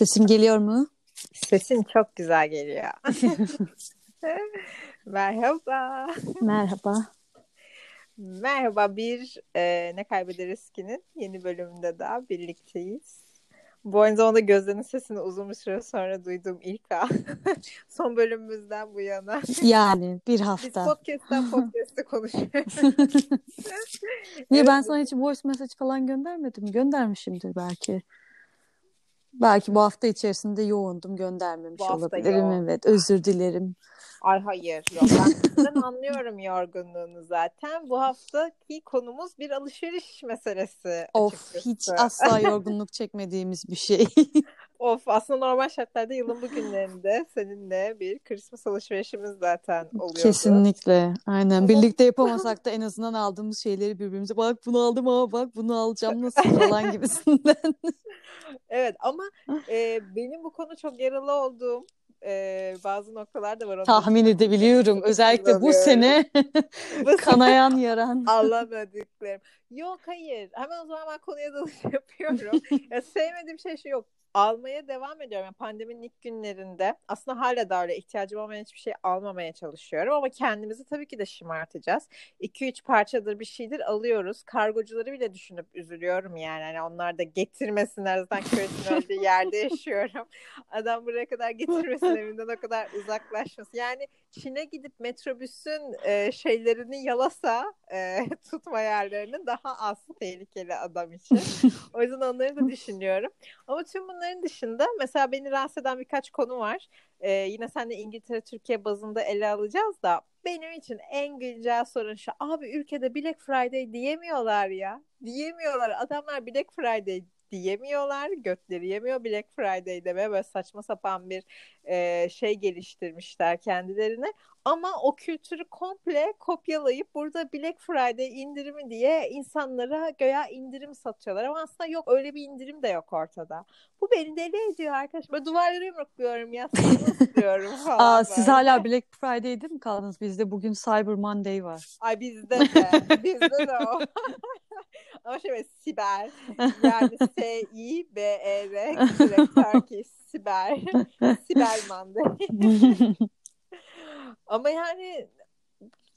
Sesim geliyor mu? Sesin çok güzel geliyor. Merhaba. Merhaba. Merhaba bir e, Ne Kaybederiz Ki'nin yeni bölümünde daha birlikteyiz. Bu aynı zamanda Gözde'nin sesini uzun bir süre sonra duyduğum ilk an. Son bölümümüzden bu yana. Yani bir Biz hafta. podcast'ten podcast'e konuşuyoruz. Niye ben sana hiç voice message falan göndermedim? Göndermişimdir belki. Belki bu hafta içerisinde yoğundum göndermemiş Bu olabilirim. yoğun. Evet özür dilerim. Ay hayır yok ben sizden anlıyorum yorgunluğunu zaten. Bu haftaki konumuz bir alışveriş meselesi Of açıkçası. hiç asla yorgunluk çekmediğimiz bir şey. Of aslında normal şartlarda yılın bu günlerinde seninle bir Christmas alışverişimiz zaten oluyordu. Kesinlikle. Aynen. Birlikte yapamasak da en azından aldığımız şeyleri birbirimize bak bunu aldım ama bak bunu alacağım nasıl falan gibisinden. Evet ama e, benim bu konu çok yaralı olduğum e, bazı noktalar da var. Tahmin edebiliyorum. Özellikle bu sene kanayan yaran. Anlamadıklarım. Yok hayır. Hemen o zaman ben konuya dalış yapıyorum. ya sevmediğim şey şu yok. Almaya devam ediyorum. Yani pandeminin ilk günlerinde aslında hala da öyle ihtiyacım olmayan hiçbir şey almamaya çalışıyorum ama kendimizi tabii ki de şımartacağız. 2-3 parçadır bir şeydir alıyoruz. Kargocuları bile düşünüp üzülüyorum yani. Hani onlar da getirmesinler zaten kötü öldüğü yerde yaşıyorum. Adam buraya kadar getirmesin evinden o kadar uzaklaşmasın. Yani Çin'e gidip metrobüsün e, şeylerini yalasa e, tutma yerlerini daha az tehlikeli adam için. O yüzden onları da düşünüyorum. Ama tüm bunların dışında mesela beni rahatsız eden birkaç konu var. E, yine seninle İngiltere, Türkiye bazında ele alacağız da benim için en güncel sorun şu. Abi ülkede Black Friday diyemiyorlar ya. Diyemiyorlar. Adamlar Black Friday diyemiyorlar. Götleri yemiyor Black Friday demeye böyle saçma sapan bir e, şey geliştirmişler kendilerine. Ama o kültürü komple kopyalayıp burada Black Friday indirimi diye insanlara göya indirim satıyorlar. Ama aslında yok öyle bir indirim de yok ortada. Bu beni deli ediyor arkadaş. Ben duvarlara yumrukluyorum ya. istiyorum falan Aa, siz böyle. hala Black Friday'de mi kaldınız? Bizde bugün Cyber Monday var. Ay bizde de. Bizde de o. Ama şey böyle siber. Yani S-I-B-E-R. Direkt Turkey. Siber. Siber Monday. Ama yani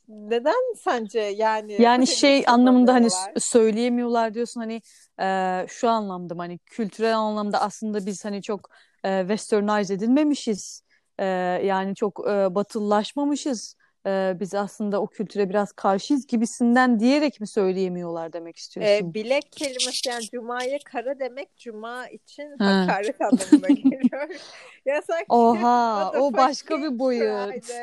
neden sence yani Yani şey şekilde anlamında hani s- söyleyemiyorlar diyorsun hani e, şu anlamda hani kültürel anlamda aslında biz hani çok e, westernized edilmemişiz. E, yani çok e, batılılaşmamışız. E, biz aslında o kültüre biraz karşıyız gibisinden diyerek mi söyleyemiyorlar demek istiyorsun? E, bilek kelimesi yani cumaya kara demek cuma için Ha. hakaret anlamına geliyor. ya sanki Oha, o başka bir boyut.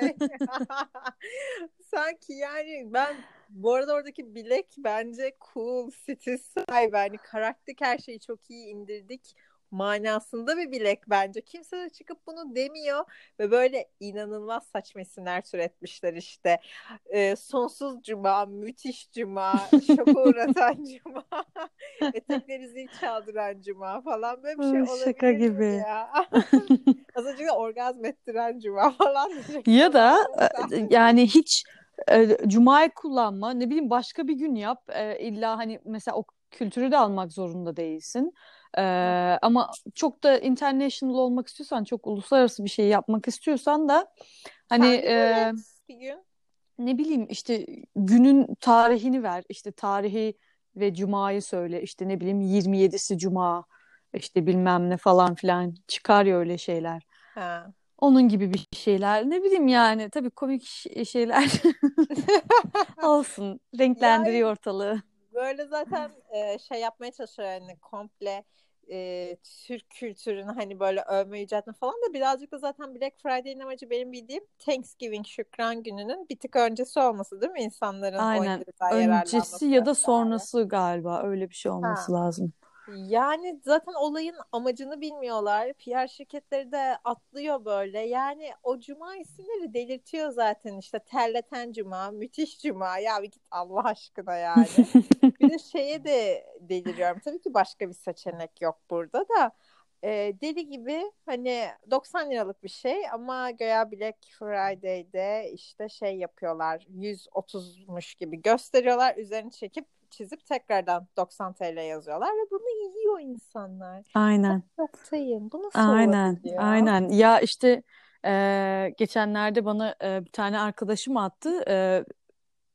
Sanki yani ben bu arada oradaki bilek bence cool, city sahibi. Yani karakter her şeyi çok iyi indirdik manasında bir bilek bence. Kimse de çıkıp bunu demiyor ve böyle inanılmaz saçma isimler türetmişler işte. Ee, sonsuz cuma, müthiş cuma, şoka uğratan cuma, etekleri zil çaldıran cuma falan böyle bir şey Ay, olabilir şaka gibi. ya? Az önce de orgazm ettiren cuma falan. Ya da Neyse. e, yani hiç e, Cuma'yı kullanma ne bileyim başka bir gün yap E, illa hani mesela o kültürü de almak zorunda değilsin E, ama çok da international olmak istiyorsan çok uluslararası bir şey yapmak istiyorsan da hani e, ne bileyim işte günün tarihini ver işte tarihi ve Cuma'yı söyle işte ne bileyim 27'si Cuma işte bilmem ne falan filan çıkar ya öyle şeyler. Ha. Onun gibi bir şeyler. Ne bileyim yani tabii komik şeyler olsun. Renklendiriyor ortalığı. Böyle zaten e, şey yapmaya çalışıyor yani komple e, Türk kültürünü hani böyle övme yüceltme falan da birazcık da zaten Black Friday'in amacı benim bildiğim Thanksgiving Şükran Günü'nün bir tık öncesi olması değil mi insanların Aynen. Öncesi ya da sonrası galiba öyle bir şey olması lazım. Yani zaten olayın amacını bilmiyorlar. PR şirketleri de atlıyor böyle. Yani o cuma isimleri delirtiyor zaten işte. Terleten cuma, müthiş cuma. Ya bir git Allah aşkına yani. Bir de şeye de deliriyorum. Tabii ki başka bir seçenek yok burada da. E, deli gibi hani 90 liralık bir şey ama göya Black Friday'de işte şey yapıyorlar 130'muş gibi gösteriyorlar üzerini çekip çizip tekrardan 90 TL yazıyorlar ve bunu yiyor insanlar. Aynen. Noktayım. Bu nasıl Aynen. olabiliyor? Aynen. Ya işte e, geçenlerde bana e, bir tane arkadaşım attı. E,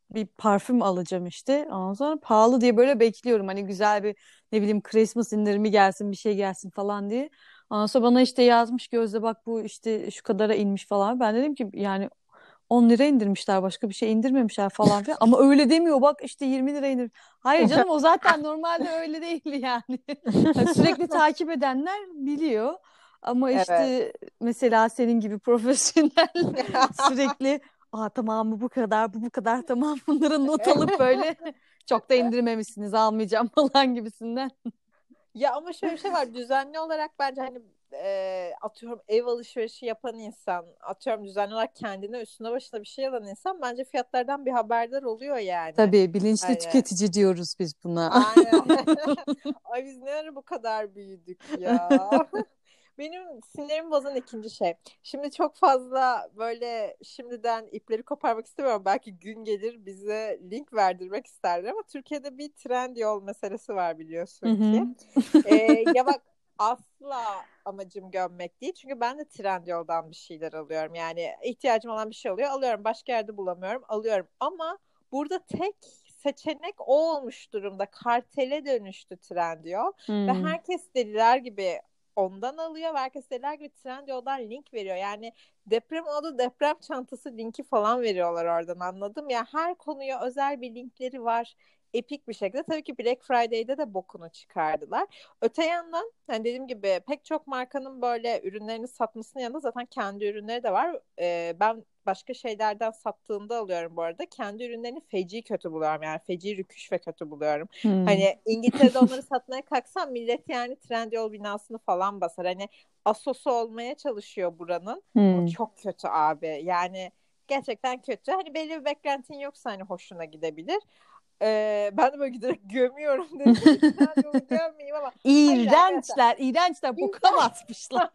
bir parfüm alacağım işte. Ondan sonra pahalı diye böyle bekliyorum. Hani güzel bir ne bileyim Christmas indirimi gelsin bir şey gelsin falan diye. Ondan sonra bana işte yazmış Gözde bak bu işte şu kadara inmiş falan. Ben dedim ki yani 10 lira indirmişler başka bir şey indirmemişler falan filan. Ama öyle demiyor bak işte 20 lira indir. Hayır canım o zaten normalde öyle değil yani. Yani Sürekli takip edenler biliyor. Ama işte Evet. mesela senin gibi profesyonel sürekli Aa tamam mı bu kadar bu bu kadar tamam bunları not alıp böyle çok da indirmemişsiniz almayacağım falan gibisinden. Ya ama şöyle bir şey var. Düzenli olarak bence hani e, atıyorum ev alışverişi yapan insan, atıyorum düzenli olarak kendine üstüne başına bir şey alan insan bence fiyatlardan bir haberdar oluyor yani. Tabii bilinçli Hani tüketici diyoruz biz buna. aynen. Ay biz ne ara bu kadar büyüdük ya. Benim sinirimi bozan ikinci şey. Şimdi çok fazla böyle şimdiden ipleri koparmak istemiyorum. Belki gün gelir bize link verdirmek isterler ama Türkiye'de bir trend yol meselesi var biliyorsun ki. Ee, ya bak asla amacım gömmek değil. Çünkü ben de Trendyol'dan bir şeyler alıyorum. Yani ihtiyacım olan bir şey oluyor. Alıyorum. Başka yerde bulamıyorum. Alıyorum. Ama burada tek seçenek o olmuş durumda. Kartele dönüştü Trendyol. Ve Hmm. herkes deliler gibi ondan alıyor. Ve herkes deliler gibi Trendyol'dan link veriyor. Yani deprem oldu deprem çantası linki falan veriyorlar oradan anladım. Ya her konuya özel bir linkleri var. Epik bir şekilde. Tabii ki Black Friday'de de bokunu çıkardılar. Öte yandan hani dediğim gibi pek çok markanın böyle ürünlerini satmasının yanında zaten kendi ürünleri de var. Ee, ben başka şeylerden sattığında alıyorum bu arada. Kendi ürünlerini feci kötü buluyorum. Yani feci rüküş ve kötü buluyorum. Hmm. Hani İngiltere'de onları satmaya kalksam millet yani Trendyol binasını falan basar. Hani Asosu olmaya çalışıyor buranın. Hmm. çok kötü abi. Yani gerçekten kötü. Hani belli bir beklentin yoksa hani hoşuna gidebilir. Ee, ben de böyle giderek gömüyorum dedim. Gömmeyeyim ama. İğrençler, iğrençler, boka Güzel. batmışlar.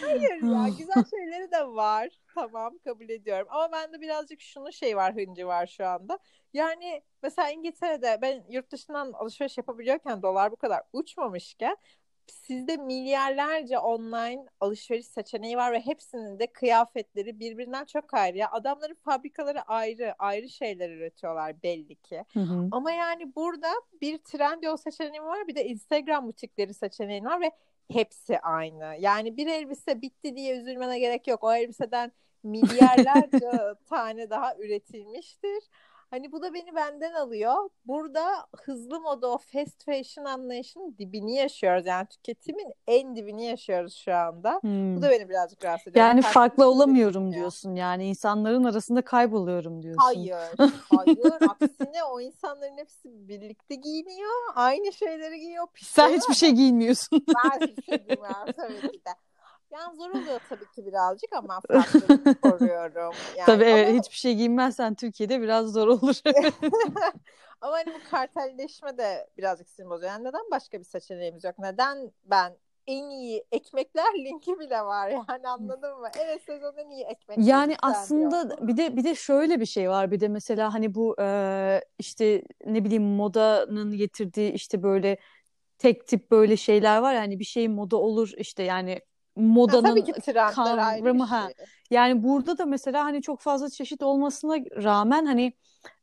Hayır ya güzel şeyleri de var. Tamam kabul ediyorum. Ama bende birazcık şunun şey var hıncı var şu anda. Yani mesela İngiltere'de ben yurt dışından alışveriş yapabiliyorken dolar bu kadar uçmamışken sizde milyarlarca online alışveriş seçeneği var ve hepsinin de kıyafetleri birbirinden çok ayrı. Ya adamların fabrikaları ayrı, ayrı şeyler üretiyorlar belli ki. Hı hı. Ama yani burada bir Trendyol seçeneği var, bir de Instagram butikleri seçeneği var ve hepsi aynı. Yani bir elbise bitti diye üzülmene gerek yok. O elbiseden milyarlarca tane daha üretilmiştir. Hani bu da beni benden alıyor. Burada hızlı moda o fast fashion anlayışının dibini yaşıyoruz. Yani tüketimin en dibini yaşıyoruz şu anda. Bu Hmm. da beni birazcık rahatsız ediyor. Yani Farklı farklı şey olamıyorum ya. diyorsun. Yani insanların arasında kayboluyorum diyorsun. Hayır, hayır. Aksine o insanların hepsi birlikte giyiniyor. Aynı şeyleri giyiyor. Pis Sen hiçbir şey giymiyorsun. Ben hiçbir şey giymiyorum tabii ki de. Yani zor oluyor tabii ki birazcık ama koruyorum. Yani Tabii evet ama hiçbir şey giyinmezsen Türkiye'de biraz zor olur. ama hani bu kartelleşme de birazcık sinir bozuyor. Yani neden başka bir seçeneğimiz yok? Neden ben en iyi ekmekler linki bile var yani anladın mı? Evet sezonun en iyi ekmekleri Yani aslında bir de bir de şöyle bir şey var. Bir de mesela hani bu e, işte ne bileyim modanın getirdiği işte böyle tek tip böyle şeyler var. Yani bir şey moda olur işte yani Ha, modanın tabii ki trendler ayrı kavramı ha. şey. Yani burada da mesela hani çok fazla çeşit olmasına rağmen hani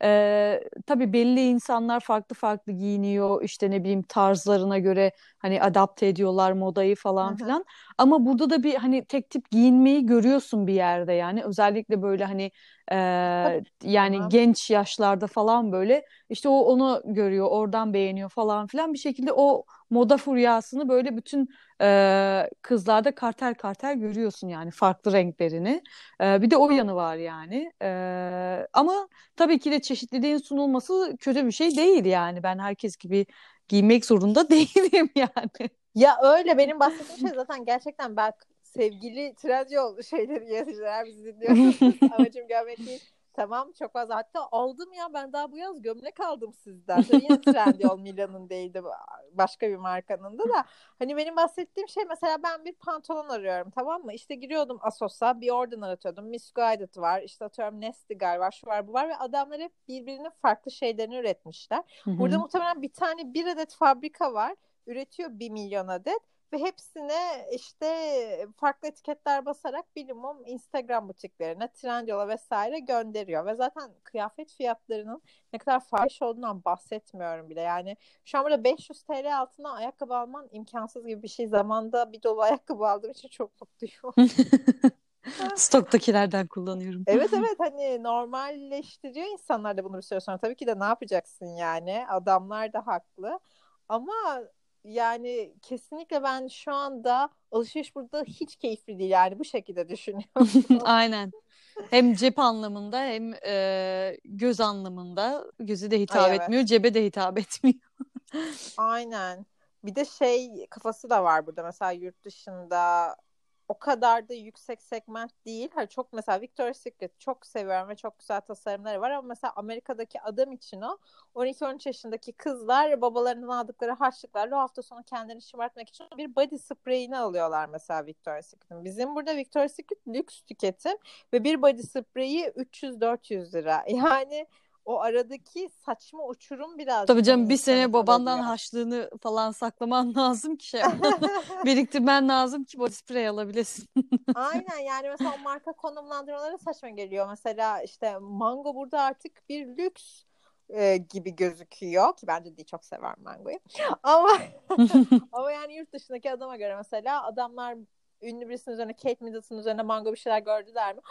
e, tabii belli insanlar farklı farklı giyiniyor işte ne bileyim tarzlarına göre hani adapte ediyorlar modayı falan hı. filan. Ama burada da bir hani tek tip giyinmeyi görüyorsun bir yerde yani özellikle böyle hani e, yani Tamam. genç yaşlarda falan böyle işte o onu görüyor oradan beğeniyor falan filan bir şekilde o moda furyasını böyle bütün e, kızlarda kartel kartel görüyorsun yani farklı renklerini. E, bir de o yanı var yani. E, ama tabii ki de çeşitliliğin sunulması kötü bir şey değil yani. Ben herkes gibi giymek zorunda değilim yani. Ya öyle benim bahsettiğim şey zaten gerçekten bak sevgili Trendyol şeyleri yöneticiler bizi dinliyorsunuz. Amacım görmek değil. Tamam çok fazla. Hatta aldım ya ben daha bu yaz gömlek aldım sizden. Tabii yine Trendyol Milan'ın değildi başka bir markanın da da. Hani benim bahsettiğim şey mesela ben bir pantolon arıyorum tamam mı? İşte giriyordum Asos'a bir oradan aratıyordum. Misguided var işte atıyorum Nestigal var şu var bu var ve adamlar hep birbirinin farklı şeylerini üretmişler. Hı-hı. Burada muhtemelen bir tane bir adet fabrika var. Üretiyor bir milyon adet ve hepsine işte farklı etiketler basarak minimum Instagram butiklerine, Trendyol'a vesaire gönderiyor. Ve zaten kıyafet fiyatlarının ne kadar fahiş olduğundan bahsetmiyorum bile. Yani şu an burada 500 TL altına ayakkabı alman imkansız gibi bir şey. Zamanda bir dolu ayakkabı aldığım için çok mutluyum. Stoktakilerden kullanıyorum. Evet evet hani normalleştiriyor insanlar da bunu bir süre sonra. Tabii ki de ne yapacaksın yani? Adamlar da haklı. Ama yani kesinlikle ben şu anda alışveriş burada hiç keyifli değil yani bu şekilde düşünüyorum. Aynen. Hem cep anlamında hem e, göz anlamında gözü de hitap Ay, evet. etmiyor, cebe de hitap etmiyor. Aynen. Bir de şey kafası da var burada mesela yurt dışında o kadar da yüksek segment değil. Hani çok mesela Victoria's Secret çok seviyorum ve çok güzel tasarımları var ama mesela Amerika'daki adam için o 12-13 yaşındaki kızlar babalarının aldıkları harçlıklarla o hafta sonu kendini şımartmak için bir body spray'ini alıyorlar mesela Victoria's Secret'in. Bizim burada Victoria's Secret lüks tüketim ve bir body spray'i 300-400 lira. Yani o aradaki saçma uçurum biraz. Tabii canım bir sene babandan oluyor. haçlığını falan saklaman lazım ki şey biriktirmen lazım ki body spray alabilesin. Aynen yani mesela marka konumlandırmaları saçma geliyor. Mesela işte Mango burada artık bir lüks e, gibi gözüküyor ki bence de çok sever mangoyu. Ama ama yani yurt dışındaki adama göre mesela adamlar ünlü birisinin üzerine Kate Middleton üzerine mango bir şeyler gördüler mi?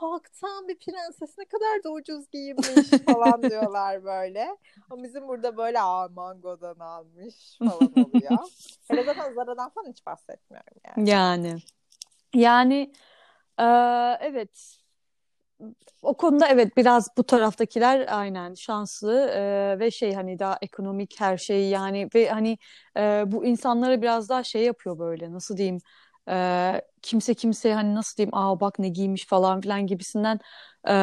Halktan bir prenses ne kadar da ucuz giyinmiş falan diyorlar böyle. Ama bizim burada böyle aa mangodan almış falan oluyor. Hele zaten Zara'dan falan hiç bahsetmiyorum yani. Yani. Yani e, evet o konuda evet biraz bu taraftakiler aynen şanslı e, ve şey hani daha ekonomik her şey yani ve hani e, bu insanlara biraz daha şey yapıyor böyle nasıl diyeyim e, kimse kimseye hani nasıl diyeyim aa bak ne giymiş falan filan gibisinden e,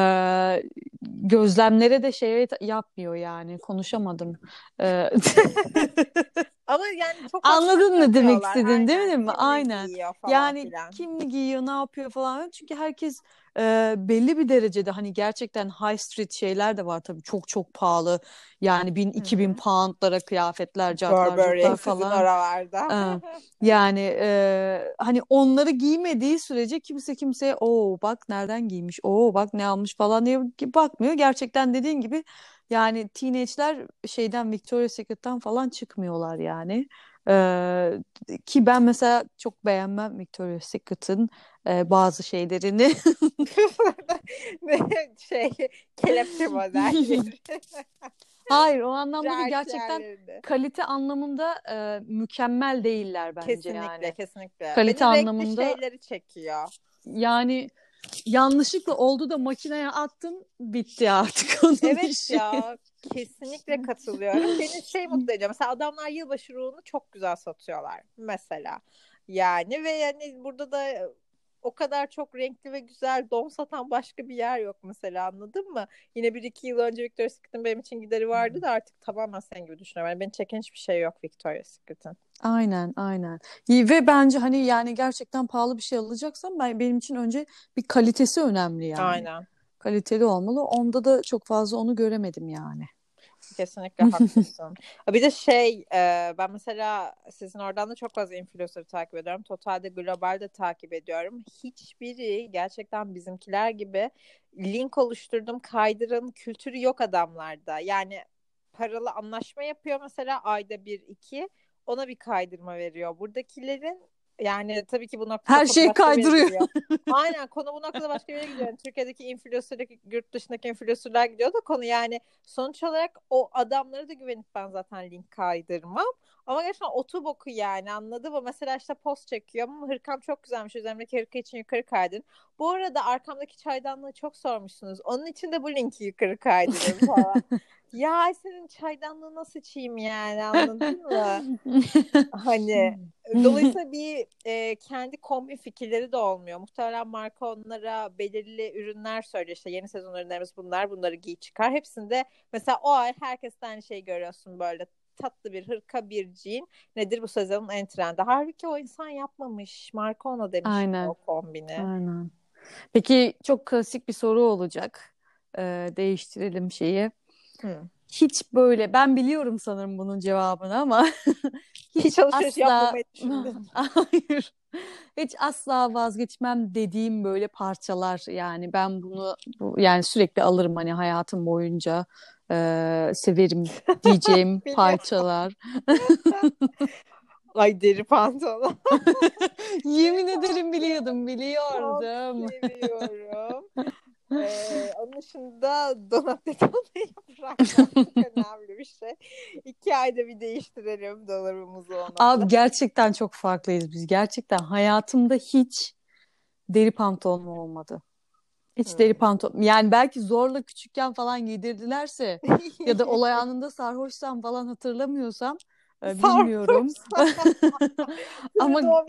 gözlemlere de şey yapmıyor yani konuşamadım. E, Ama yani çok anladın mı demek istedin değil mi? Aynen. Yani filan. kim giyiyor, ne yapıyor falan. Çünkü herkes e, belli bir derecede hani gerçekten high street şeyler de var tabii çok çok pahalı. Yani bin iki bin poundlara kıyafetler, cartlar, falan. oralarda. yani e, hani onları giymediği sürece kimse kimseye o bak nereden giymiş, o bak ne almış falan diye bakmıyor. Gerçekten dediğin gibi yani teenage'ler şeyden Victoria's Secret'tan falan çıkmıyorlar yani. Ee, ki ben mesela çok beğenmem Victoria's Secret'ın e, bazı şeylerini. şey kelepçe modelleri. Hayır o anlamda değil gerçekten kalite anlamında e, mükemmel değiller bence kesinlikle, yani. Kesinlikle kesinlikle. Kalite Beni anlamında. şeyleri çekiyor. Yani yanlışlıkla oldu da makineye attın bitti artık onun Evet işi. ya kesinlikle katılıyorum. Beni şey mutlu ediyor. Mesela adamlar yılbaşı ruhunu çok güzel satıyorlar mesela. Yani ve yani burada da o kadar çok renkli ve güzel don satan başka bir yer yok mesela anladın mı? Yine bir iki yıl önce Victoria's Secret'ın benim için gideri vardı da artık tamamen sen gibi düşünüyorum. Yani beni çeken hiçbir şey yok Victoria's Secret'ın. Aynen, aynen. Ve bence hani yani gerçekten pahalı bir şey alacaksam ben benim için önce bir kalitesi önemli yani. Aynen. Kaliteli olmalı. Onda da çok fazla onu göremedim yani. Kesinlikle haklısın. bir de şey e, ben mesela sizin oradan da çok fazla influencer takip ediyorum. Totalde globalde takip ediyorum. Hiçbiri gerçekten bizimkiler gibi link oluşturdum kaydırın kültürü yok adamlarda. Yani paralı anlaşma yapıyor mesela ayda bir iki ona bir kaydırma veriyor. Buradakilerin yani tabii ki bu noktada her şeyi kaydırıyor. Aynen konu bu noktada başka bir yere gidiyor. Yani Türkiye'deki influencer'daki yurt dışındaki influencer'lar gidiyor da konu yani sonuç olarak o adamlara da güvenip ben zaten link kaydırmam. Ama gerçekten otu boku yani anladın mı? Mesela işte post çekiyor ama hırkam çok güzelmiş. Üzerimdeki hırka için yukarı kaydın. Bu arada arkamdaki çaydanlığı çok sormuşsunuz. Onun için de bu linki yukarı kaydırın falan. ya senin çaydanlığı nasıl içeyim yani anladın mı? hani Dolayısıyla bir e, kendi kombin fikirleri de olmuyor. Muhtemelen marka onlara belirli ürünler söylüyor. İşte yeni sezon ürünlerimiz bunlar. Bunları giy çıkar. Hepsinde mesela o ay herkesten aynı şeyi görüyorsun böyle tatlı bir hırka bir jean nedir bu sezonun en trendi. Halbuki o insan yapmamış. Marka ona demiş Aynen. o kombini. Aynen. Peki çok klasik bir soru olacak. Ee, değiştirelim şeyi. Hı. Hiç böyle ben biliyorum sanırım bunun cevabını ama Hiç alışveriş asla yapmamayı düşündüm. hayır hiç asla vazgeçmem dediğim böyle parçalar yani ben bunu bu, yani sürekli alırım hani hayatım boyunca Ee, severim diyeceğim parçalar. Ay deri pantolon. Yemin ederim biliyordum, Çok biliyordum. seviyorum. Ee, onun dışında Donatello'yu bırakmak çok önemli bir şey. İki ayda bir değiştirelim dolabımızı onunla. Abi gerçekten çok farklıyız biz. Gerçekten hayatımda hiç deri pantolonum olmadı. Hiç Hmm. deri pantolon. Yani belki zorla küçükken falan giydirdilerse ya da olay anında sarhoşsam falan hatırlamıyorsam bilmiyorum. Ama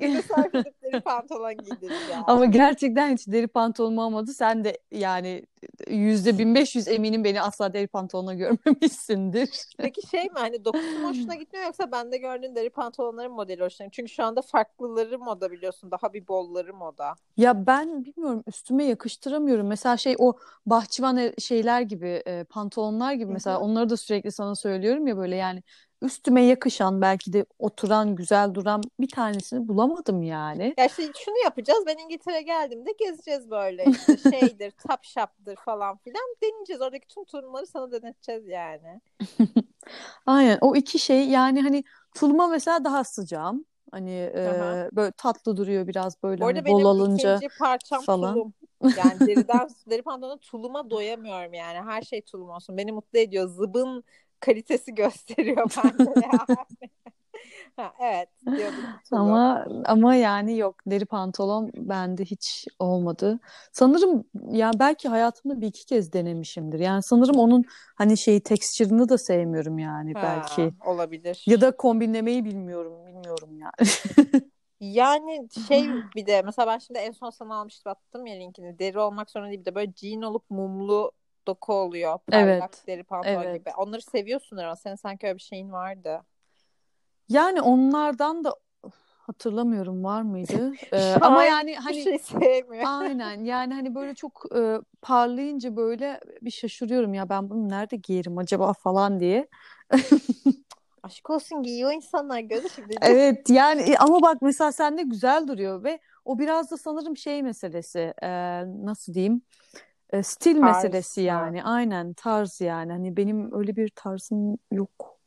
deri pantolon giydireceğim. ama gerçekten hiç deri pantolonum olmadı. Sen de yani yüzde 1500 eminim beni asla deri pantolonla görmemişsindir. Peki şey mi hani dokusu mu hoşuna gitmiyor yoksa bende gördüğün deri pantolonların modeli hoşuna? Çünkü şu anda farklıları moda biliyorsun. Daha bir bolları moda. Ya ben bilmiyorum üstüme yakıştıramıyorum. Mesela şey o bahçıvan e- şeyler gibi e, pantolonlar gibi mesela onları da sürekli sana söylüyorum ya böyle yani üstüme yakışan belki de oturan güzel duran bir tanesini bulamadım yani. Ya işte şunu yapacağız. Ben İngiltere geldiğimde gezeceğiz böyle işte şeydir, top shop'dır falan filan. Deneyeceğiz. Oradaki tüm turnuları sana deneteceğiz yani. Aynen o iki şey yani hani tuluma mesela daha sıcağım. Hani e, böyle tatlı duruyor biraz böyle Bu arada hani benim bol alınca ikinci parçam falan. tulum. Yani deriden, deri pantolona tuluma doyamıyorum yani. Her şey tulum olsun. Beni mutlu ediyor. Zıbın kalitesi gösteriyor yani. Ha, evet tulum. Ama ama yani yok deri pantolon bende hiç olmadı. Sanırım ya belki hayatımda bir iki kez denemişimdir. Yani sanırım onun hani şeyi tekstürünü de sevmiyorum yani Ha, belki. olabilir. Ya da kombinlemeyi bilmiyorum, bilmiyorum yani. Yani şey bir de mesela ben şimdi en son sana almıştım attım ya linkini. Deri olmak zorunda değil bir de böyle jean olup mumlu doku oluyor. Parlak Evet. deri pantolon Evet. gibi. Onları seviyorsundur ama senin sanki öyle bir şeyin vardı. Yani onlardan da hatırlamıyorum var mıydı? Ee, ama an yani hani şey sevmiyor. aynen yani hani böyle çok e, parlayınca böyle bir şaşırıyorum ya ben bunu nerede giyerim acaba falan diye. Aşk olsun giyiyor insanlar göz şimdi. Evet yani e, ama bak mesela sende güzel duruyor ve o biraz da sanırım şey meselesi e, nasıl diyeyim E, stil Tarz meselesi yani aynen tarz yani hani benim öyle bir tarzım yok.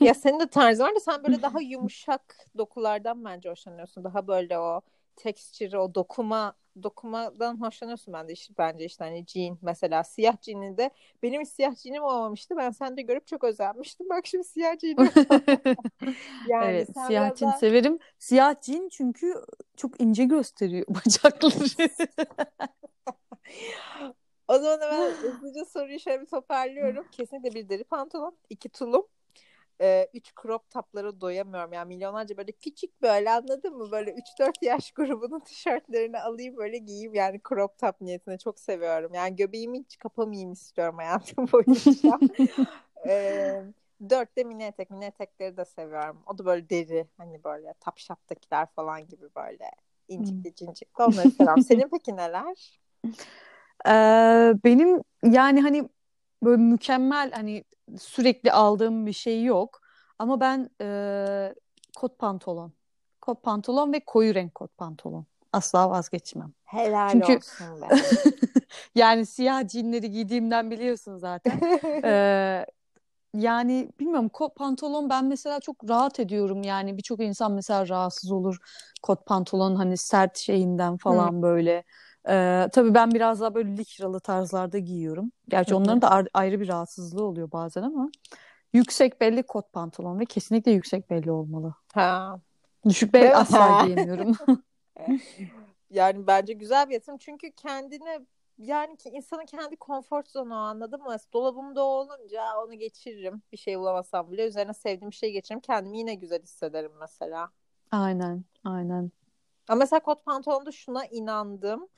Ya senin de tarzın var da sen böyle daha yumuşak dokulardan bence hoşlanıyorsun. Daha böyle o tekstürü, o dokuma dokumadan hoşlanıyorsun ben de işte, bence işte hani jean mesela siyah jean'i de benim hiç siyah jean'im olmamıştı. Ben sende görüp çok özenmiştim. Bak şimdi siyah jean'im. Yani Evet siyah jean daha severim. Siyah jean çünkü çok ince gösteriyor bacakları. O zaman hemen hızlıca soruyu şöyle bir toparlıyorum. Kesinlikle bir deri pantolon, iki tulum, e, üç crop toplara doyamıyorum. Yani milyonlarca böyle küçük böyle anladın mı? Böyle 3-4 yaş grubunun tişörtlerini alayım böyle giyeyim. Yani crop top niyetine çok seviyorum. Yani göbeğimi hiç kapamayayım istiyorum hayatım boyunca. e, dört de mini etek. Mini etekleri de seviyorum. O da böyle deri. Hani böyle top shop'takiler falan gibi böyle Hmm. incikli cincikli. Onları seviyorum. Senin peki neler? Ee, benim yani hani böyle mükemmel hani sürekli aldığım bir şey yok. Ama ben e, kot pantolon. Kot pantolon ve koyu renk kot pantolon. Asla vazgeçmem. Helal Çünkü olsun be. yani siyah jeanleri giydiğimden biliyorsun zaten. Ee, yani bilmiyorum kot pantolon ben mesela çok rahat ediyorum. Yani birçok insan mesela rahatsız olur kot pantolon hani sert şeyinden falan böyle. Ee, tabii ben biraz daha böyle likralı tarzlarda giyiyorum. Gerçi Hı hı. onların da ayrı bir rahatsızlığı oluyor bazen ama yüksek belli kot pantolon ve kesinlikle yüksek belli olmalı. Ha. Düşük Değil bel mi? asla Ha. giyemiyorum. Yani bence güzel bir yatırım çünkü kendine yani ki insanın kendi konfor zonu anladın mı? Dolabımda olunca onu geçiririm. Bir şey bulamasam bile üzerine sevdiğim bir şey geçiririm. Kendimi yine güzel hissederim mesela. Aynen, aynen. Ama mesela kot pantolonda şuna inandım.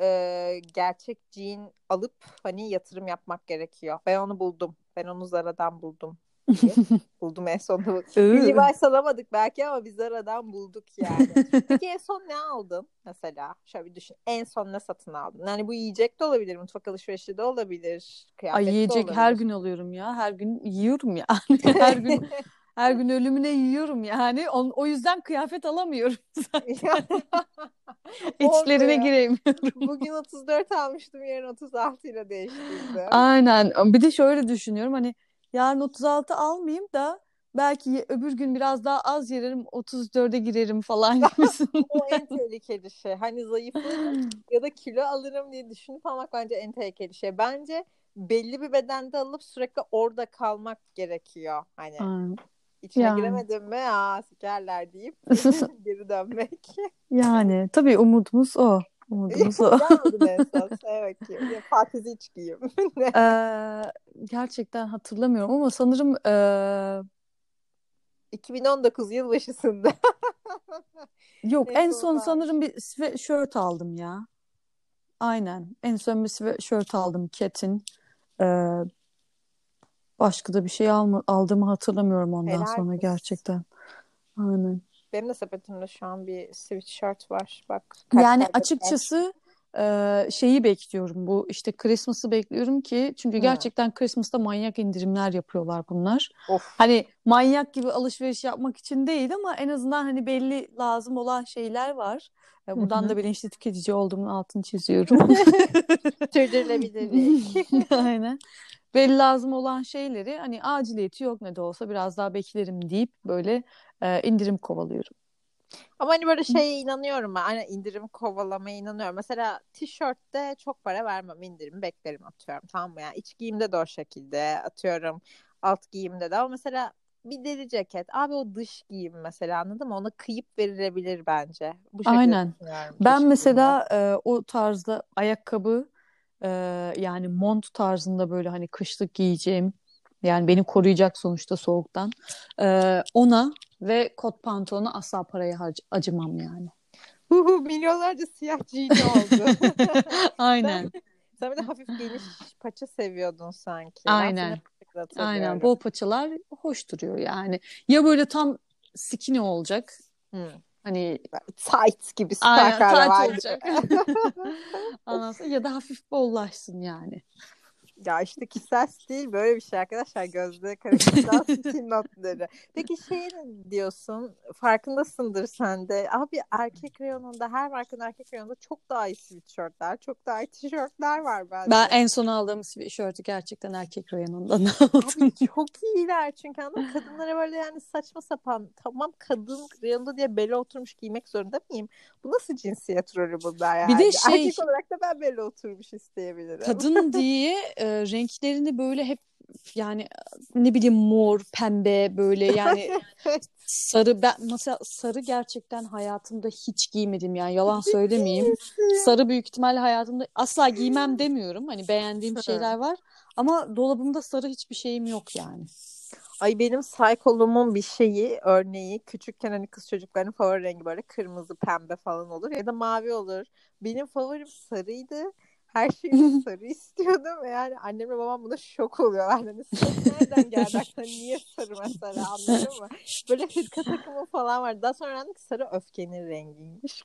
Ee, gerçek jean alıp hani yatırım yapmak gerekiyor. Ben onu buldum. Ben onu Zara'dan buldum. buldum en sonunda. bir Levi's alamadık belki ama biz Zara'dan bulduk yani. Peki en son ne aldın mesela? Şöyle bir düşün. En son ne satın aldın? Yani bu yiyecek de olabilir, mutfak alışverişi de olabilir, kıyafet Ay yiyecek de olabilir. her gün alıyorum ya. Her gün yiyorum yani. her gün her gün ölümüne yiyorum yani. O, o yüzden kıyafet alamıyorum zaten. İçlerine giremiyorum. Bugün 34 almıştım, yarın 36 ile değiştirdim. Aynen. Bir de şöyle düşünüyorum hani yarın 36 almayayım da belki öbür gün biraz daha az yerim 34'e girerim falan gibisin. o en tehlikeli şey. Hani zayıflarım ya da kilo alırım diye düşünüp almak bence en tehlikeli şey. Bence belli bir bedende alıp sürekli orada kalmak gerekiyor. Hani Aynen. İçine Yani. giremedim mi aa sikerler deyip geri dönmek. Yani tabii umudumuz o. Umudumuz o. Söyle bakayım. Ya, Fatih içkiyim. Ee, gerçekten hatırlamıyorum ama sanırım ee, 2019 yılbaşısında. yok En en son sanırım bir sweatshirt aldım ya. Aynen. En son bir sweatshirt aldım Cat'in. Ee, başka da bir şey alma, aldığımı hatırlamıyorum ondan Helal sonra gerçekten. Aynen. Benim de sepetimde şu an bir sweatshirt var. Bak Yani var. açıkçası e, şeyi bekliyorum bu işte Christmas'ı bekliyorum ki çünkü gerçekten Christmas'ta manyak indirimler yapıyorlar bunlar. Of. Hani manyak gibi alışveriş yapmak için değil ama en azından hani belli lazım olan şeyler var. E, Buradan hı. da bilinçli tüketici olduğumun altını çiziyorum. Sürdürülebilirlik. Aynen. Belli lazım olan şeyleri hani aciliyeti yok ne de olsa biraz daha beklerim deyip böyle e, indirim kovalıyorum. Ama hani böyle şeye inanıyorum ben. Aynen indirim kovalamaya inanıyorum. Mesela tişörtte çok para vermem. indirim beklerim atıyorum. Tamam mı? Yani iç giyimde de o şekilde atıyorum. Alt giyimde de. Ama mesela bir deri ceket. Abi o dış giyim mesela anladın mı? Ona kıyıp verilebilir bence. Bu şekilde Aynen. Ben mesela e, o tarzda ayakkabı e, yani mont tarzında böyle hani kışlık giyeceğim yani beni koruyacak sonuçta soğuktan e, ona ve kot pantolona asla paraya harc- acımam yani. Huhu, milyonlarca siyah jean oldu. Aynen. Sen bir de hafif geniş paça seviyordun sanki. Aynen. Aynen. Bol paçalar hoş duruyor yani. Ya böyle tam skinny olacak. Hı. Hani Tight gibi süper aynen tight olacak. Sonra ya da hafif bollaşsın yani. Ya işte kişisel stil böyle bir şey arkadaşlar. Gözde Karakız'dan stil notları. Peki şey diyorsun? Farkındasındır sen de. Abi erkek reyonunda her markanın erkek reyonunda çok daha iyi sweatshirtler, çok daha iyi tişörtler var bence. Ben en son aldığım sweatshirt'ü gerçekten erkek reyonundan aldım. Abi çok iyiler çünkü anladın? Kadınlara böyle yani saçma sapan tamam kadın reyonunda diye bele oturmuş giymek zorunda mıyım? Bu nasıl cinsiyet rolü burada yani? Bir de şey- Erkek olarak da ben bele oturmuş isteyebilirim. Kadın diye e, renklerini böyle hep yani ne bileyim mor, pembe böyle yani sarı ben mesela sarı gerçekten hayatımda hiç giymedim yani yalan söylemeyeyim. Sarı büyük ihtimalle hayatımda asla giymem demiyorum. Hani beğendiğim şeyler var ama dolabımda sarı hiçbir şeyim yok yani. Ay benim saykolumun bir şeyi örneği küçükken hani kız çocuklarının favori rengi böyle kırmızı pembe falan olur ya da mavi olur. Benim favorim sarıydı. Her şeyi sarı istiyordum yani annemle babam buna şok oluyorlar. Hani sarı nereden geldi aklına niye sarı mesela anladın mı? Böyle hırka takımı falan var. Daha sonra öğrendim ki sarı öfkenin rengiymiş.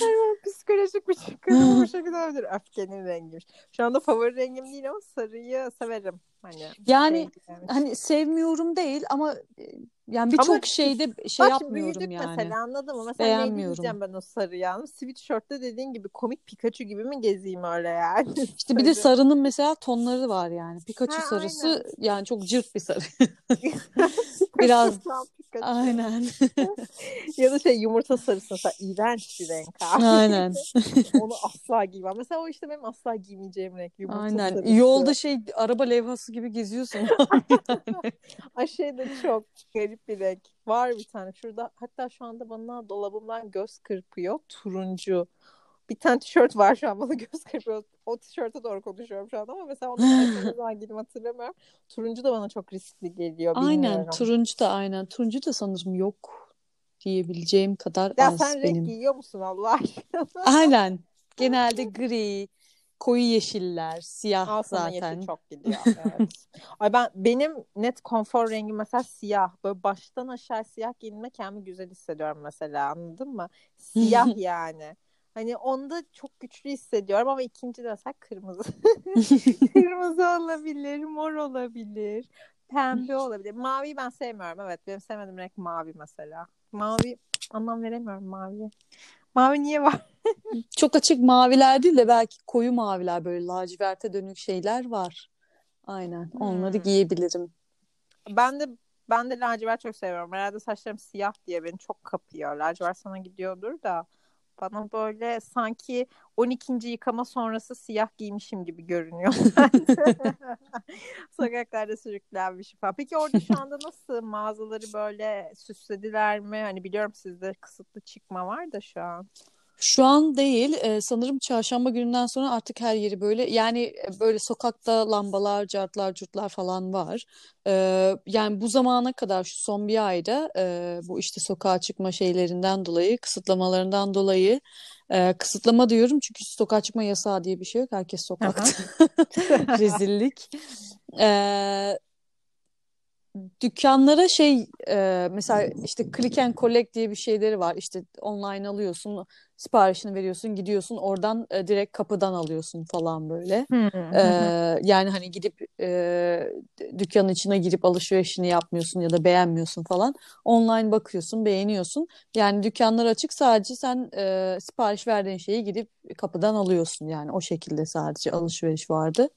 Hayvan psikolojik bir çıkarım bu şekilde olabilir. Öfkenin rengiymiş. Şu anda favori rengim değil ama sarıyı severim. Hani Yani rengi. hani sevmiyorum değil ama e, yani birçok şeyde şey Bak yapmıyorum yani. mesela anladın mı? Mesela ne Beğenmiyorum. diyeceğim ben o sarıyı aldım. Sweatshirt'te dediğin gibi komik Pikachu gibi mi gezeyim öyle yani? İşte bir de Sarı. sarının mesela tonları var yani. Pikachu Ha, sarısı aynen. yani çok cırt bir sarı. Biraz-. Aynen. Ya da şey yumurta sarısı mesela iğrenç bir renk abi. Aynen. Onu asla giymem. Mesela o işte benim asla giymeyeceğim renk yumurta Aynen. sarısı. Yolda şey araba levhası gibi geziyorsun. Ay şey de çok garip bir renk. Var bir tane şurada hatta şu anda bana dolabımdan göz kırpıyor. Turuncu. bir tane tişört var şu an bana göz kırpıyor. O tişörte doğru konuşuyorum şu an ama mesela onu zaman giydim hatırlamıyorum. Turuncu da bana çok riskli geliyor. Aynen bilmiyorum. turuncu da aynen. Turuncu da sanırım yok diyebileceğim kadar Ya az sen benim. renk giyiyor musun Allah aşkına? Aynen. Genelde gri, koyu yeşiller, siyah Al zaten. yeşil çok gidiyor. Evet. Ay ben benim net konfor rengim mesela siyah. Böyle baştan aşağı siyah giyinme kendimi güzel hissediyorum mesela anladın mı? Siyah yani. Hani onda çok güçlü hissediyorum ama ikinci de mesela kırmızı. kırmızı olabilir, mor olabilir, pembe olabilir. Mavi ben sevmiyorum. Evet benim sevmediğim renk mavi mesela. Mavi anlam veremiyorum mavi. Mavi niye var? Çok açık maviler değil de belki koyu maviler böyle laciverte dönük şeyler var. Aynen. Onları Hmm. giyebilirim. Ben de ben de lacivert çok seviyorum. Herhalde saçlarım siyah diye beni çok kapıyor. Lacivert sana gidiyordur da bana böyle sanki 12. yıkama sonrası siyah giymişim gibi görünüyor. Sokaklarda sürüklenmişim falan. Peki orada şu anda nasıl mağazaları böyle süslediler mi? Hani biliyorum sizde kısıtlı çıkma var da şu an. Şu an değil. Ee, sanırım çarşamba gününden sonra artık her yeri böyle yani e, böyle sokakta lambalar, cartlar, curtlar falan var. Ee, yani bu zamana kadar şu son bir ayda e, bu işte sokağa çıkma şeylerinden dolayı, kısıtlamalarından dolayı e, kısıtlama diyorum çünkü sokağa çıkma yasağı diye bir şey yok. Herkes sokakta. Rezillik. Ee, dükkanlara şey e, mesela işte click and collect diye bir şeyleri var. İşte online alıyorsun, siparişini veriyorsun, gidiyorsun oradan e, direkt kapıdan alıyorsun falan böyle. Ee, yani hani gidip e, dükkanın içine girip alışverişini yapmıyorsun ya da beğenmiyorsun falan. Online bakıyorsun, beğeniyorsun. Yani dükkanlar açık sadece sen e, sipariş verdiğin şeyi gidip kapıdan alıyorsun. Yani o şekilde sadece alışveriş vardı.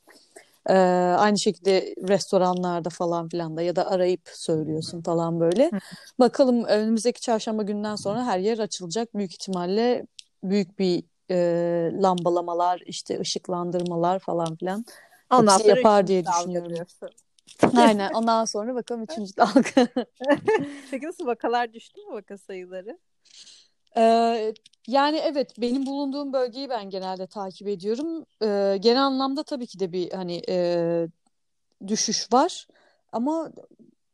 Ee, aynı şekilde restoranlarda falan filan da ya da arayıp söylüyorsun falan böyle. Bakalım önümüzdeki çarşamba günden sonra her yer açılacak. Büyük ihtimalle büyük bir e, lambalamalar, işte ışıklandırmalar falan filan Ondan sonra yapar diye düşünüyorum. Aynen. Ondan sonra bakalım üçüncü dalga. Peki nasıl vakalar düştü mü vaka sayıları? Ee, yani evet benim bulunduğum bölgeyi ben genelde takip ediyorum. Ee, genel anlamda tabii ki de bir hani e, düşüş var ama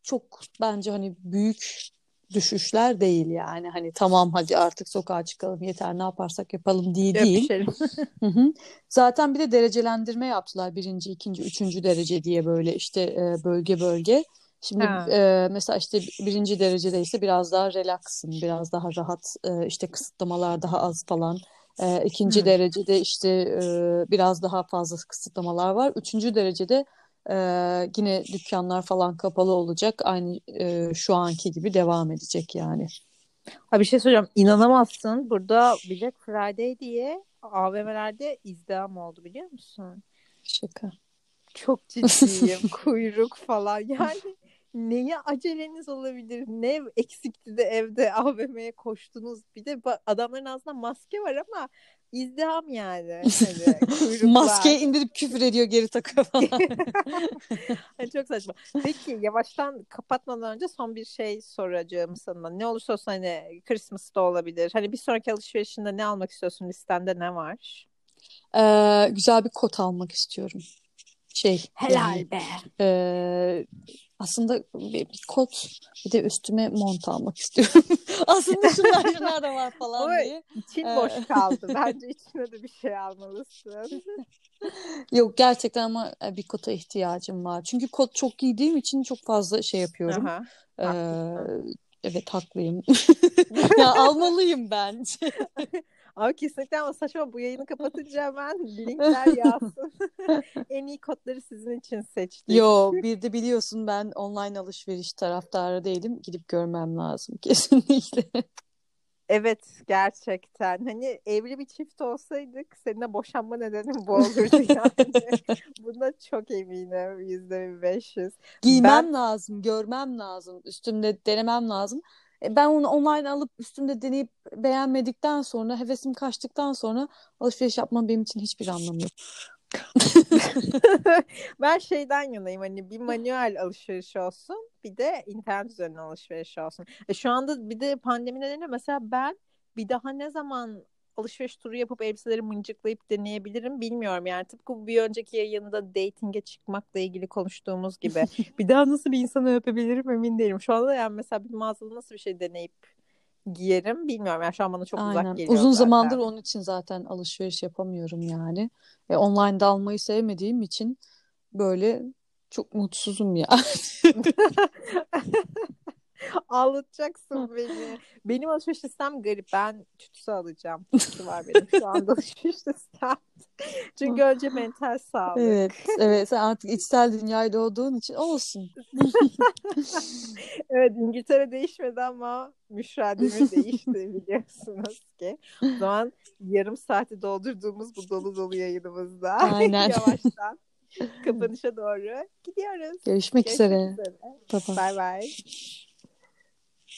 çok bence hani büyük düşüşler değil yani hani tamam hadi artık sokağa çıkalım yeter ne yaparsak yapalım diye değil. Öpüşelim. Hı hı. Zaten bir de derecelendirme yaptılar birinci, ikinci, üçüncü derece diye böyle işte e, bölge bölge. Şimdi Ha. e, mesela işte birinci derecede ise biraz daha relaksın, biraz daha rahat, e, işte kısıtlamalar daha az falan. E, ikinci Hmm. derecede işte e, biraz daha fazla kısıtlamalar var. Üçüncü derecede e, yine dükkanlar falan kapalı olacak. Aynı e, şu anki gibi devam edecek yani. Ha bir şey söyleyeceğim. İnanamazsın. Burada Black Friday diye AVM'lerde izdiham oldu biliyor musun? Şaka. Çok ciddiyim. Kuyruk falan. Yani neye aceleniz olabilir? Ne eksikti de evde AVM'ye koştunuz? Bir de adamların ağzında maske var ama izdiham yani. Hani. Maskeyi indirip küfür ediyor geri takıyor falan. Çok saçma. Peki yavaştan kapatmadan önce son bir şey soracağım sana. Ne olursa olsun hani Christmas'ta olabilir. Hani bir sonraki alışverişinde ne almak istiyorsun? Listende ne var? Ee, güzel bir kot almak istiyorum. Şey, yani, be. e, aslında bir, bir kot, bir de üstüme mont almak istiyorum. Aslında şunlar şunlar da var falan Ama diye. için Ee, boş kaldı. Bence içine de bir şey almalısın. Yok gerçekten ama e, bir kota ihtiyacım var. Çünkü kot çok giydiğim için çok fazla şey yapıyorum. Aha, Ee, evet haklıyım. Ya almalıyım bence. Ama kesinlikle ama saçma bu yayını kapatınca hemen linkler yazsın. en iyi kodları sizin için seçtik. Yo, bir de biliyorsun ben online alışveriş taraftarı değilim. Gidip görmem lazım kesinlikle. Evet gerçekten. Hani evli bir çift olsaydık seninle boşanma nedenim bu olurdu yani. Buna çok eminim. Yüzde beş yüz. Giymem Ben lazım, görmem lazım, üstümde denemem lazım. E, Ben onu online alıp üstümde deneyip beğenmedikten sonra, hevesim kaçtıktan sonra alışveriş yapmanın benim için hiçbir anlamı yok. ben şeyden yanayım hani bir manuel alışveriş olsun bir de internet üzerinden alışveriş olsun. E şu anda bir de pandemi nedeniyle mesela ben bir daha ne zaman alışveriş turu yapıp elbiseleri mıncıklayıp deneyebilirim. Bilmiyorum yani tıpkı bir önceki yayında dating'e çıkmakla ilgili konuştuğumuz gibi. bir daha nasıl bir insanı öpebilirim emin değilim. Şu anda yani mesela bir mağazada nasıl bir şey deneyip giyerim bilmiyorum. Yani şu an bana çok Aynen. uzak geliyor Uzun zaten. zamandır onun için zaten alışveriş yapamıyorum yani. E, online'da almayı sevmediğim için böyle çok mutsuzum ya. Ağlatacaksın beni. Benim alışveriş listem garip. Ben tütsü alacağım. Tütsü var benim şu anda alışveriş listem. Çünkü önce mental sağlık. Evet, evet. Sen artık içsel dünyayı doğduğun için olsun. Evet İngiltere değişmedi ama Müşra Demir değişti biliyorsunuz ki. O zaman yarım saati doldurduğumuz bu dolu dolu yayınımızda Aynen. yavaştan kapanışa doğru gidiyoruz. Görüşmek üzere. Görüşmek üzere. Bye. Bye bye.